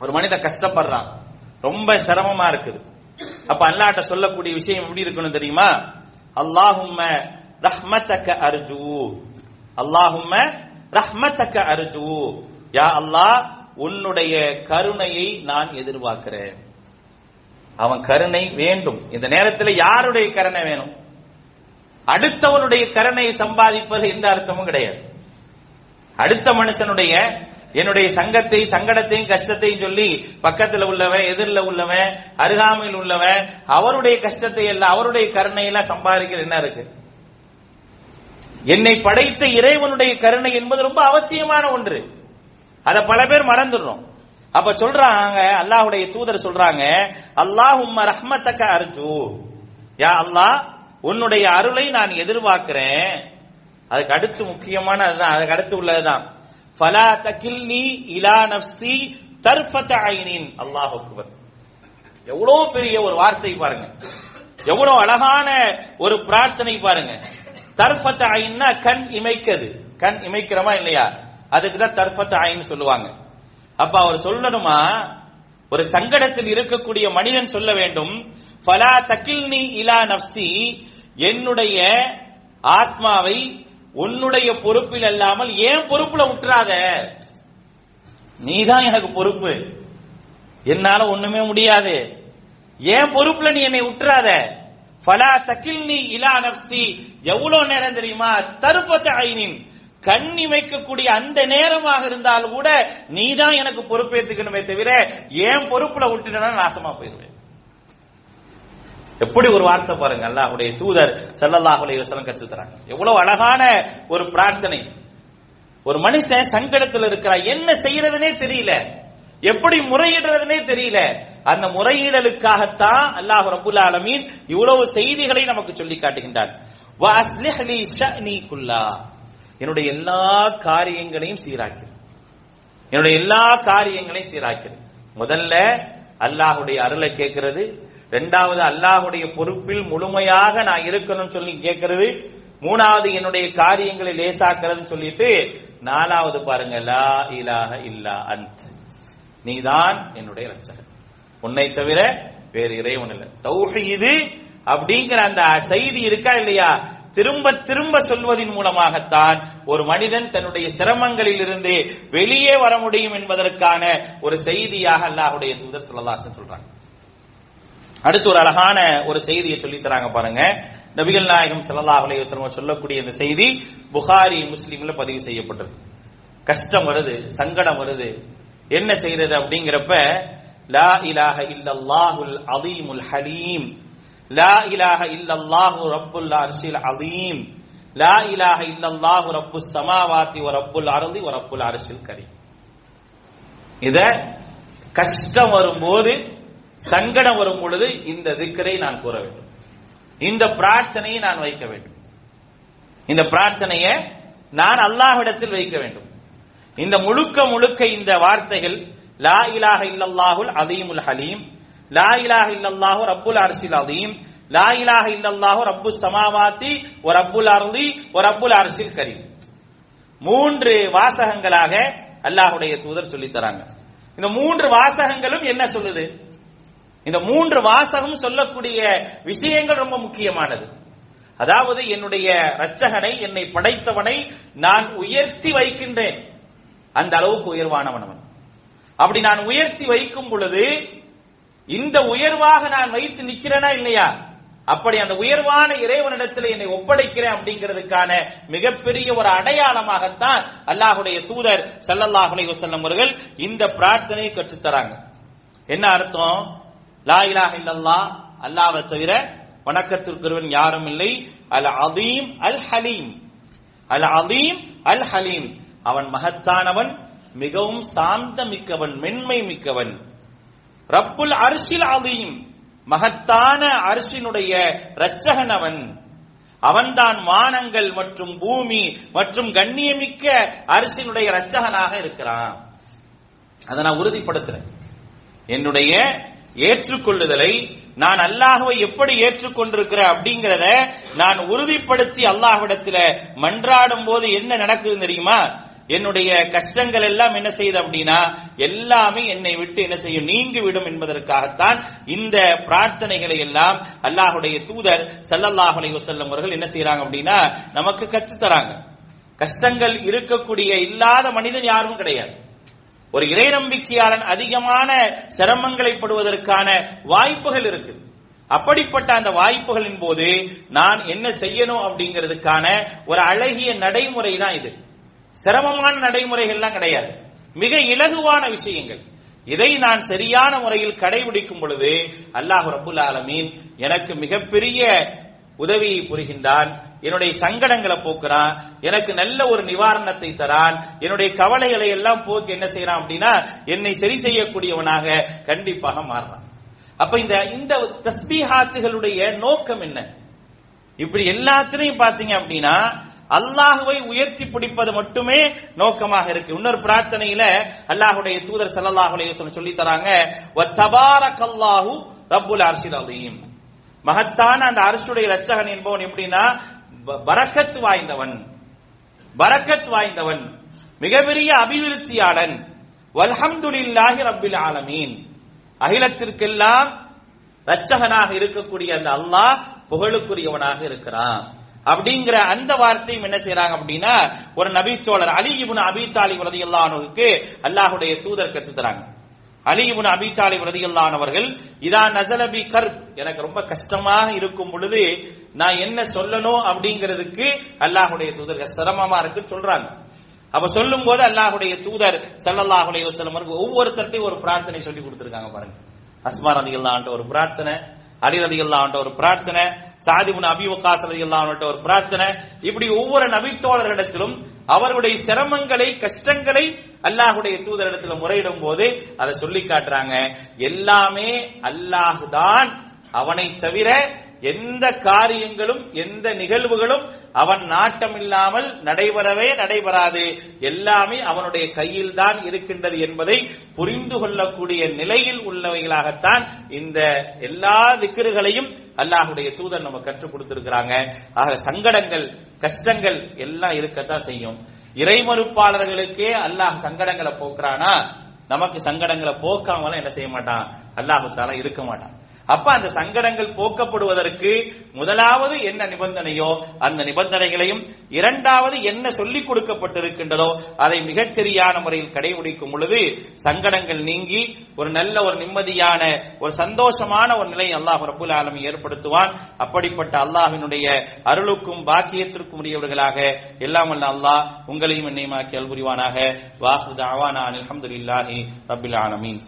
Speaker 2: ஒரு மனிதன் கஷ்டப்படுறான். ரொம்ப சிரமமா இருக்குது. அப்ப அல்லாட்ட சொல்லக்கூடிய விஷயம் எப்படி இருக்கணும் தெரியுமா? அல்லாஹும்ம ரஹ்மத்தக்க அர்ஜூ. அல்லாஹும்ம ரஹ்மத்தக்க அருஜு. யா அல்லாஹ் உன்னுடைய கருணையை நான் எதிர்பார்க்கிறேன். அவன் கருணை வேண்டும். இந்த நேரத்தில் யாருடைய கருணை வேணும்? அடுத்தவனுடைய கருணையை சம்பாதிப்பது எந்த அர்த்தமும் கிடையாது. அடுத்த மனுஷனுடைய என்னுடைய சங்கத்தை சங்கடத்தையும் கஷ்டத்தையும் சொல்லி பக்கத்துல உள்ளவன் எதிரில் உள்ளவன் அருகாமையில் உள்ளவன் அவருடைய கஷ்டத்தை எல்லாம் அவருடைய கருணையெல்லாம் சம்பாதிக்கிறது என்ன இருக்கு? என்னை படைத்த இறைவனுடைய கருணை என்பது ரொம்ப அவசியமான ஒன்று. அத பல பேர் மறந்துடுறோம். அப்ப சொல்றாங்க அல்லாஹுடைய தூதர் சொல்றாங்க அல்லாஹும் ரஹ்மத்தக்க அர்ஜு. யா அல்லாஹ் உன்னுடைய அருளை நான் எதிர்பார்க்கிறேன். அதுக்கு அடுத்து முக்கியமான அதுதான் அதுக்கு அடுத்து உள்ளதுதான். ஃபலா தகில்னி இலா நஃப்சி தர்ஃபத ஐனின். அல்லாஹ் அக்பர். எவ்வளவு பெரிய ஒரு வார்த்தை பாருங்க. எவ்வளவு அழகான ஒரு பிரார்த்தனை பாருங்க. தர்ஃபத்த ஐன்னா கண் இமைக்கிறது கண் இமைக்கிறமா இல்லையா? அதுக்கு தான் தர்ஃபத்த ஐன்னு சொல்லுவாங்க. அப்ப அவர் சொல்லணுமா? ஒரு சங்கடத்தில் இருக்கக்கூடிய மனிதன் சொல்ல வேண்டும். ஃபலா தகில்னி இலா நஃப்ஸி. என்னுடைய ஆத்மாவை உன்னுடைய பொறுப்பில் அல்லாமல் ஏன் பொறுப்புல விட்டுறாத நீதான் எனக்கு பொறுப்பு. என்னால ஒண்ணுமே முடியாது. ஏன் பொறுப்புல நீ என்னை விட்டுறாத ஃபலா தக்கில்னி இலா நப்சி எவ்வளவு நேரம் தெரியுமா? தருப்பத்த ஐனின். கண் இமைக்கக்கூடிய அந்த நேரமாக இருந்தால் கூட நீதான் எனக்கு பொறுப்பேற்றுக்கணுமே தவிர ஏன் பொறுப்புல விட்டுட்டா நாசமா போயிருவேன் எப்படி ஒரு வார்த்தை பாருங்க அல்லாஹுடைய தூதர் செல்லல்லாஹுடைய வசனம் கற்று தராங்க. எவ்வளவு அழகான ஒரு பிரார்த்தனை. ஒரு மனுஷன் சங்கடத்தில் இருக்கிறான் என்ன செய்யறதுனே தெரியல. எப்படி முறையிடுறதுனே தெரியல. அந்த முறையீடலுக்காகத்தான் அல்லாஹ் ரபுல் ஆலமீன் இவ்வளவு செய்திகளை நமக்கு சொல்லி காட்டுகின்றார் என்னுடைய எல்லா காரியங்களையும் சீராக்கிறது என்னுடைய எல்லா காரியங்களையும் சீராக்கிறது முதல்ல அல்லாஹுடைய அருளை கேட்கிறது. ரெண்டாவது அல்லாஹுடைய பொறுப்பில் முழுமையாக நான் இருக்கணும்னு சொல்லி கேட்கிறது. மூணாவது என்னுடைய காரியங்களை லேசாக்குறதுன்னு சொல்லிட்டு நாலாவது பாருங்க லா இலாக இல்லா அன்த். நீதான் என்னுடைய ரட்சகன் உன்னை தவிர வேறு இறைவன் இல்லை. தௌஹீது அப்படிங்கிற அந்த செய்தி இருக்கா இல்லையா? திரும்ப திரும்ப சொல்வதின் மூலமாகத்தான் ஒரு மனிதன் தன்னுடைய சிரமங்களில் இருந்து வெளியே வர முடியும் என்பதற்கான ஒரு செய்தியாக அல்லாஹுடைய தூதர் சொல்லலாசன் சொல்றாங்க. அடுத்து ஒரு அழகான ஒரு செய்தியை சொல்லி தராங்க பாருங்க. நபிகள் நாயகம் ஸல்லல்லாஹு அலைஹி சொல்லக்கூடிய இந்த செய்தி புகாரி முஸ்லீம்ல பதிவு செய்யப்பட்டது. கஷ்டம் வருது சங்கடம் வருது. என்ன செய்யறது அப்படிங்கிறப்ப லா இலாஹ இல்லல்லாஹுல் அதீமுல் ஹலீம். லா இலாஹ இல்லல்லாஹு ரப்புல் அர்ஷில் அதீம் லா இலாஹ இல்லல்லாஹு ரப்பு சமாவாதி ஒரு ரப்புல் அருந்தி ஒரு ரப்புல் அர்ஷில் கரி இத கஷ்டம் வரும்போது சங்கடம் வரும் பொழுது இந்த திக்கரை நான் கூற வேண்டும். இந்த பிரார்த்தனையை நான் வைக்க வேண்டும். இந்த பிரார்த்தனையை நான் அல்லாஹ்விடத்தில் வைக்க வேண்டும். இந்த முழுக்க முழுக்க இந்த வார்த்தைகள் லா இலாஹ இல்லல்லாஹுல் அதீமுல் ஹலீம் லா இலாஹ இல்லல்லாஹு ரப்புல் அரசில் அதீம் லா இலாஹ இல்லல்லாஹு ரப்பு சமாவாத்தி ஒரு அப்புல் அருளி ஒரு அப்புல் அரசில் கரீம். மூன்று வாசகங்களாக அல்லாஹுடைய தூதர் சொல்லி தராங்க. இந்த மூன்று வாசகங்களும் என்ன சொல்லுது? இந்த மூன்று வாசகம் சொல்லக்கூடிய விஷயங்கள் ரொம்ப முக்கியமானது. அதாவது என்னுடைய ரச்சகனை என்னை படைத்தவனை நான் உயர்த்தி வைக்கின்றேன். அந்த அளவுக்கு உயர்வானவன் அவன். அப்படி நான் உயர்த்தி வைக்கும் பொழுது இந்த உயர்வாக நான் வைத்து நிக்கிறேனா இல்லையா? அப்படி அந்த உயர்வான இறைவனிடத்தில் என்னை ஒப்படைக்கிறேன் அப்படிங்கிறதுக்கான மிகப்பெரிய ஒரு அடையாளமாகத்தான் அல்லாஹுடைய தூதர் சல்லல்லாஹுலே வசல்லம் அவர்கள் இந்த பிரார்த்தனையை கற்றுத் தராங்க என்ன அர்த்தம்? லா இலாஹ இல்லல்லாஹ் அல்லாஹ்வை தவிர வணக்கத்திற்குரியவன் யாரும் இல்லை. அல் அதீம் அல் ஹலீம் அல் அதீம் அல் ஹலீம் அவன் மகத்தானவன் மிகவும் சாந்த மிக்கவன் மென்மை மிக்கவன் ரப்புல் அரிசில் அதையும் மகத்தான அரிசினுடைய இரட்சகன் அவன் அவன்தான் வானங்கள் மற்றும் பூமி மற்றும் கண்ணியமிக்க அரிசினுடைய இரட்சகனாக இருக்கிறான். அதை நான் உறுதிப்படுத்துறேன். என்னுடைய ஏற்றுக்கொள்ளுதலை நான் அல்லாஹுவை எப்படி ஏற்றுக்கொண்டிருக்கிறேன் அப்படிங்கறத நான் உறுதிப்படுத்தி அல்லாஹ்விடத்தில் மன்றாடும் போது என்ன நடக்குது தெரியுமா? என்னுடைய கஷ்டங்கள் எல்லாம் என்ன செய்யுது அப்படின்னா எல்லாமே என்னை விட்டு என்ன செய்யும் நீங்கி விடும் என்பதற்காகத்தான் இந்த பிரார்த்தனைகளை எல்லாம் அல்லாஹுடைய தூதர் ஸல்லல்லாஹு அலைஹி அவர்கள் என்ன செய்யறாங்க அப்படின்னா நமக்கு கற்று தராங்க. கஷ்டங்கள் இருக்கக்கூடிய இல்லாத மனிதன் யாரும் கிடையாது. ஒரு இறை நம்பிக்கையாளன் அதிகமான சிரமங்களை படுவதற்கான வாய்ப்புகள் இருக்கு. அப்படிப்பட்ட அந்த வாய்ப்புகளின் போது நான் என்ன செய்யணும் அப்படிங்கிறதுக்கான ஒரு அழகிய நடைமுறை தான் இது. சிரமமான நடைமுறைகள்லாம் கிடையாது. மிக இலகுவான விஷயங்கள். இதை நான் சரியான முறையில் கடைபிடிக்கும் பொழுது அல்லாஹ் ரபுல் ஆலமீன் எனக்கு மிகப்பெரிய உதவியை புரிகின்றான். என்னுடைய சங்கடங்களை போக்குறான். எனக்கு நல்ல ஒரு நிவாரணத்தை தரான். என்னுடைய கவலைகளை எல்லாம் போக்கி என்ன செய்யறான் அப்படின்னா என்னை சரி செய்யக்கூடியவனாக கண்டிப்பாக மாறுறான். அப்ப இந்த இந்த தஸ்பீஹாத்துகளுடைய நோக்கம் என்ன? இப்படி எல்லாத்திலையும் பாத்தீங்க அப்படின்னா அல்லாஹுவை உயர்த்தி பிடிப்பது மட்டுமே நோக்கமாக இருக்கு. இன்னொரு பிரார்த்தனையில அல்லாஹுடைய தூதர் ஸல்லல்லாஹு சொல்லி தராங்க வ ரப்புல் அர்ஷில் அலீம். மகத்தான அந்த அரசுடைய ரச்சகன் என்பவன் எப்படின்னா பரக்கத் வாய்ந்தவன். பரக்கத் வாய்ந்தவன். மிகப்பெரிய அபிவிருத்தியாளன். வல்ஹம்துலில்லாஹி ரப்பில் ஆலமீன். அகிலத்திற்கெல்லாம் ரச்சகனாக இருக்கக்கூடிய அந்த அல்லாஹ் புகழுக்குரியவனாக இருக்கிறான். அப்படிங்கிற அந்த வார்த்தையும் என்ன செய்யறாங்க அப்படின்னா ஒரு நபிச்சோழர் அலி இப்னு அபி தாலிப் ரலியல்லாஹு அன்ஹுவுக்கு அல்லாஹ்வுடைய தூதர் கற்றுத் தராங்க. அலி இப்னு அபி தாலிப் ரலியல்லாஹு இதா நஸலபி கர். எனக்கு ரொம்ப கஷ்டமாக இருக்கும் பொழுது நான் என்ன சொல்லணும் அப்படிங்கிறதுக்கு அல்லாஹுடைய தூதர் சிரமமா இருக்கு சொல்றாங்க. அப்ப சொல்லும் போது அல்லாஹுடைய தூதர் ஸல்லல்லாஹு ஒவ்வொருத்தர்ட்டையும் ஒரு பிரார்த்தனை சொல்லி கொடுத்திருக்காங்க பாருங்க. அஸ்மா ரலியல்லாஹு ஒரு பிரார்த்தனை அலி ரலியல்லாஹு ஒரு பிரார்த்தனை சாதிபுன் அபி வக்காஸ் ரலியல்லாஹு ஒரு பிரார்த்தனை. இப்படி ஒவ்வொரு நபித்தோழர்களிடத்திலும் அவருடைய சிரமங்களை கஷ்டங்களை அல்லாஹுடைய தூதரிடத்தில் முறையிடும் போது அதை சொல்லி காட்டுறாங்க. எல்லாமே அல்லாஹ் தான் அவனை தவிர எந்த காரியங்களும் எந்த நிகழ்வுகளும் அவன் நாட்டம் இல்லாமல் நடைபெறவே நடைபெறாது. எல்லாமே அவனுடைய கையில் தான் இருக்கின்றது என்பதை புரிந்து கொள்ளக்கூடிய நிலையில் உள்ளவைகளாகத்தான் இந்த எல்லா திக்கிறுகளையும் அல்லாஹுடைய தூதர் நம்ம கற்றுக் கொடுத்திருக்கிறாங்க. ஆக சங்கடங்கள் கஷ்டங்கள் எல்லாம் இருக்கத்தான் செய்யும். இறைமறுப்பாளர்களுக்கே அல்லாஹ் சங்கடங்களை போக்குறானா? நமக்கு சங்கடங்களை போக்காமலாம் என்ன செய்ய மாட்டான்? அல்லாஹு தாலா இருக்க மாட்டான். அப்ப அந்த சங்கடங்கள் போக்கப்படுவதற்கு முதலாவது என்ன நிபந்தனையோ அந்த நிபந்தனைகளையும் இரண்டாவது என்ன சொல்லிக் கொடுக்கப்பட்டிருக்கின்றதோ அதை மிகச்சரியான முறையில் கடைபிடிக்கும் பொழுது சங்கடங்கள் நீங்கி ஒரு நல்ல ஒரு நிம்மதியான ஒரு சந்தோஷமான ஒரு நிலை அல்லாஹ் ரபுல் ஆலமி ஏற்படுத்துவான். அப்படிப்பட்ட அல்லாஹினுடைய அருளுக்கும் பாக்கியத்திற்கும் உரியவர்களாக எல்லாம் வல்ல அல்லாஹ் உங்களையும் என்னையுமாக்கி அல்புரிவானாக வாஹு தாவானா அல்ஹம்துலில்லாஹி ரபில் ஆலமீன்.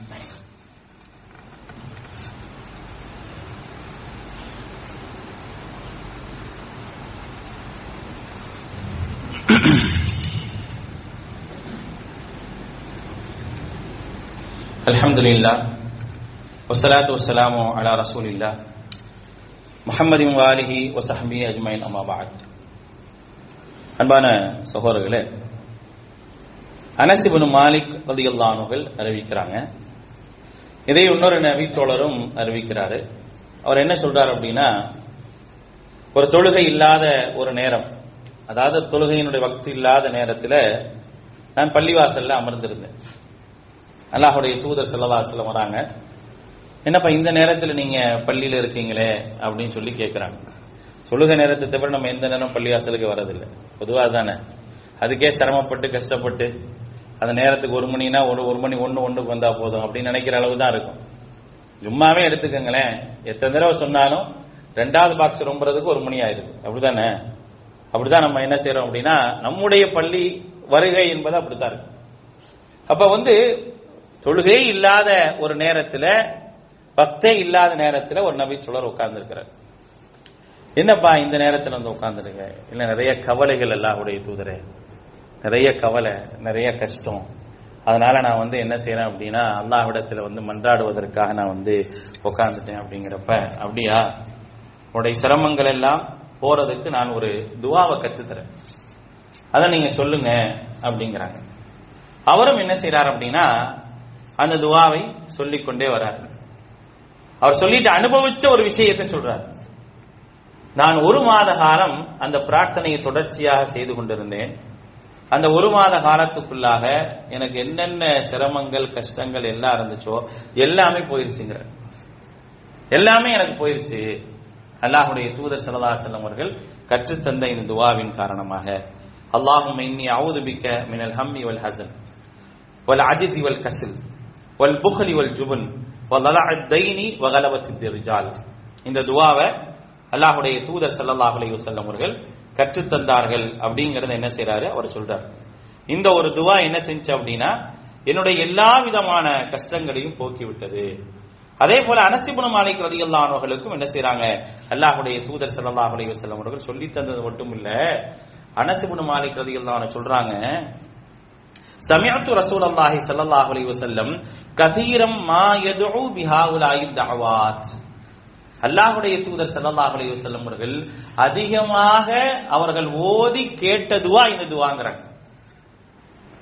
Speaker 2: الحمد لله والصلاة والسلام على رسول الله محمد وآله وصحبه أجمعين أما بعد அன்பான சகோதரர்களே அனசிபனு மாலிக் ரதியல்லானுகள் அறிவிக்கிறாங்க இதை இன்னொரு நபித்தோழரும் அறிவிக்கிறாரு அவர் என்ன சொல்றாரு அப்படின்னா ஒரு தொழுகை இல்லாத ஒரு நேரம் அதாவது தொழுகையினுடைய வக்தி இல்லாத நேரத்தில் நான் பள்ளிவாசல்ல அமர்ந்திருந்தேன் அல்லாஹுடைய தூதர் செல்லதா செல்லம் வராங்க. என்னப்பா இந்த நேரத்தில் நீங்க பள்ளியில இருக்கீங்களே அப்படின்னு சொல்லி கேட்கிறாங்க சொல்லுக நேரத்தை தவிர நம்ம எந்த நேரம் பள்ளிவாசலுக்கு வரதில்லை பொதுவாக தானே அதுக்கே சிரமப்பட்டு கஷ்டப்பட்டு அந்த நேரத்துக்கு ஒரு மணினா ஒரு ஒரு மணி ஒன்று ஒன்றுக்கு வந்தா போதும் அப்படின்னு நினைக்கிற அளவு தான் இருக்கும். ஜும்மாவே எடுத்துக்கோங்களேன். எத்தனை தடவை சொன்னாலும் ரெண்டாவது பாக்ஸ் ரொம்புறதுக்கு ஒரு மணி ஆயிடுது. அப்படிதானே? அப்படிதான் நம்ம என்ன செய்யறோம் அப்படின்னா நம்முடைய பள்ளி வருகை என்பது அப்படித்தான் இருக்கு. அப்ப வந்து தொழுகை இல்லாத ஒரு நேரத்துல பக்தே இல்லாத நேரத்துல ஒரு நபி சொல்லர் உட்கார்ந்து இருக்கிறார் என்னப்பா இந்த நேரத்துல வந்து உட்கார்ந்துருங்க இல்ல நிறைய கவலைகள் எல்லாருடைய தூதரே. நிறைய கவலை நிறைய கஷ்டம். அதனால நான் வந்து என்ன செய்யறேன் அப்படின்னா அல்லாஹ்விடத்துல வந்து மன்றாடுவதற்காக நான் வந்து உட்கார்ந்துட்டேன் அப்படிங்கிறப்ப அப்படியா? உடைய சிரமங்கள் எல்லாம் போறதுக்கு நான் ஒரு துவாவை கற்றுத்தரேன். அதை நீங்க சொல்லுங்க அப்படிங்கிறாங்க. அவரும் என்ன செய்யறாரு அப்படின்னா அந்த துவாவை சொல்லிக்கொண்டே வராரு. அவர் சொல்லிட்டு அனுபவிச்ச ஒரு விஷயத்தை சொல்றார். நான் ஒரு மாத காலம் அந்த பிரார்த்தனையை தொடர்ச்சியாக செய்து கொண்டிருந்தேன். அந்த ஒரு மாத காலத்துக்குள்ளாக எனக்கு என்னென்ன சிரமங்கள் கஷ்டங்கள் எல்லாம் இருந்துச்சோ எல்லாமே போயிருச்சுங்கிற. எல்லாமே எனக்கு போயிருச்சு. அல்லாஹுடைய தூதர் சல்லா செல்லம் அவர்கள் கற்றுத்தந்த இந்த துவாவின் காரணமாக. அல்லாஹும் இன்னி அவுதுபிக்க மினல் ஹம்மி வல் ஹசன் வல் அஜிசி வல் கசில். வல் புகலி வல் ஜுபன் தைனி வகலவத்தி இந்த துவாவை அல்லாஹுடைய தூதர் சல்லல்லாஹ் அலைஹி வஸல்லம் அவர்கள் கற்றுத்தந்தார்கள் அப்படிங்கறத என்ன செய்யறாரு அவர் சொல்றார். இந்த ஒரு துவா என்ன செஞ்சு அப்படின்னா என்னுடைய எல்லா விதமான கஷ்டங்களையும் போக்கிவிட்டது. அதே போல அனசிபுன மாலிக் ரதியல்லானவர்களுக்கும் என்ன செய்யறாங்க அல்லாஹுடைய தூதர் சல்லல்லாஹ் அலைஹி வஸல்லம் அவர்கள் சொல்லி தந்தது மட்டும் இல்ல அனசிபுன மாலிக் ரதியல்லான சொல்றாங்க சமியத்து ரசூல் அல்லாஹி சல்லாஹ் அலி வசல்லம் கதீரம் மா எதுவு பிஹாவுலாயி தவாத் அல்லாஹுடைய தூதர் சல்லாஹ் அலி வசல்லம் அவர்கள் அதிகமாக அவர்கள் ஓதி கேட்டதுவா இந்த துவாங்கிறாங்க.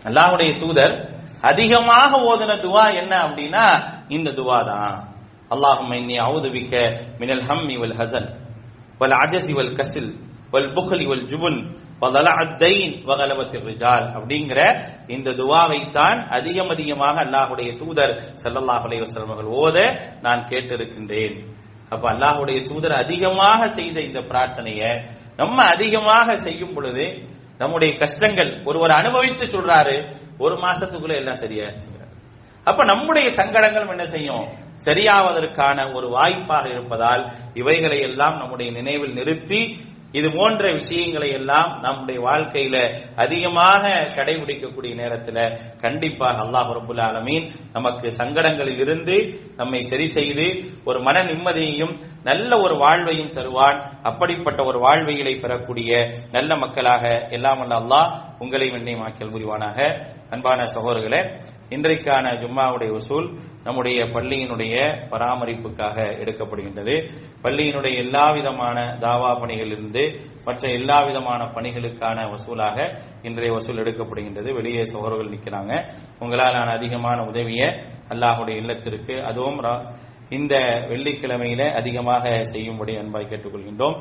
Speaker 2: அல்லாஹுடைய தூதர் அதிகமாக ஓதின துவா என்ன அப்படின்னா இந்த துவா தான். அல்லாஹும் இன்னி அவுதுபிக்க மினல் ஹம் வல் ஹசன் வல் அஜஸ் வல் கசில் வல் புகல் இவள் ஜுபுல் அப்படிங்கிற இந்த துவாவைத்தான் அதிகம் அதிகமாக அல்லாஹுடைய தூதர் சல்லல்லாஹ் அலைவசம் அவர்கள் ஓத நான் கேட்டிருக்கின்றேன். அப்ப அல்லாஹுடைய தூதர் அதிகமாக செய்த இந்த பிரார்த்தனைய நம்ம அதிகமாக செய்யும் பொழுது நம்முடைய கஷ்டங்கள் ஒருவர் அனுபவித்து சொல்றாரு ஒரு மாசத்துக்குள்ள எல்லாம் சரியாச்சுங்கிறார் அப்ப நம்முடைய சங்கடங்கள் என்ன செய்யும்? சரியாவதற்கான ஒரு வாய்ப்பாக இருப்பதால் இவைகளை எல்லாம் நம்முடைய நினைவில் நிறுத்தி இது போன்ற விஷயங்களை எல்லாம் நம்முடைய வாழ்க்கையில அதிகமாக கடைபிடிக்கக்கூடிய நேரத்துல கண்டிப்பாக அல்லாஹ் ரபுல் ஆலமீன் நமக்கு சங்கடங்களில் இருந்து நம்மை சரி செய்து ஒரு மன நிம்மதியையும் நல்ல ஒரு வாழ்வையும் தருவான். அப்படிப்பட்ட ஒரு வாழ்வைகளை பெறக்கூடிய நல்ல மக்களாக எல்லாம் வல்ல அல்லாஹ் உங்களை வெண்ணியமாக்கல் புரிவானாக. அன்பான சகோதரர்களே இன்றைக்கான ஜும்மாவுடைய வசூல் நம்முடைய பள்ளியினுடைய பராமரிப்புக்காக எடுக்கப்படுகின்றது. பள்ளியினுடைய எல்லா விதமான தாவா பணிகளிலிருந்து மற்ற எல்லா விதமான பணிகளுக்கான வசூலாக இன்றைய வசூல் எடுக்கப்படுகின்றது. வெளியே சகோதரர்கள் நிற்கிறாங்க உங்களால் நான் அதிகமான உதவியை அல்லாஹுடைய இல்லத்திற்கு அதுவும் இந்த வெள்ளிக்கிழமையில அதிகமாக செய்யும்படி அன்பாய் கேட்டுக்கொள்கின்றோம்.